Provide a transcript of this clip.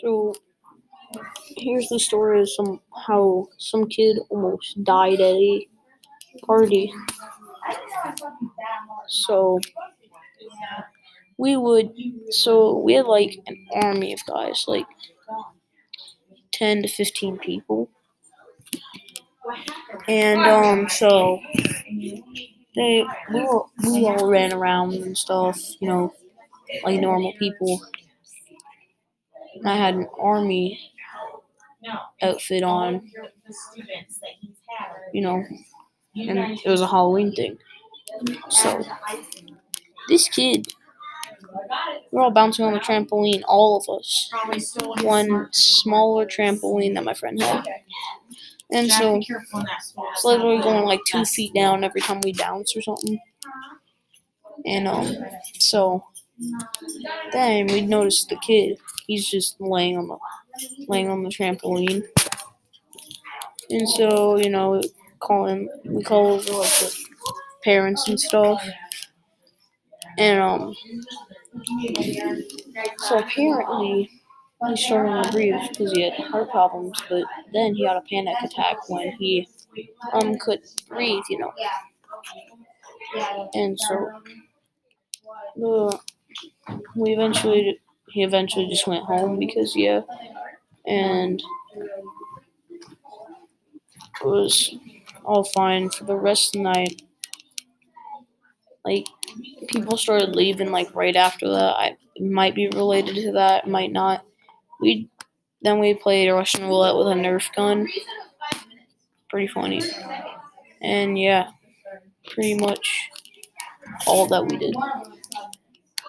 So here's the story of some how some kid almost died at a party. So we would so we had like an army of guys, like ten to fifteen people. And um so they we we all ran around and stuff, you know, like normal people. And I had an army outfit on, you know, and it was a Halloween thing. So this kid, we're all bouncing on the trampoline, all of us. One smaller trampoline that my friend had. And so it's literally going like two feet down every time we bounce or something. And um so then we noticed the kid. He's just laying on the laying on the trampoline. And so, you know, we call him we call over like the parents and stuff. And um so apparently he started to breathe because he had heart problems, but then he had a panic attack when he um couldn't breathe, you know. And so the we eventually he eventually just went home because yeah, and it was all fine for the rest of the night. Like people started leaving like right after that. I might be related to that, might not. We then we played Russian roulette with a Nerf gun. Pretty funny. And yeah, pretty much all that we did.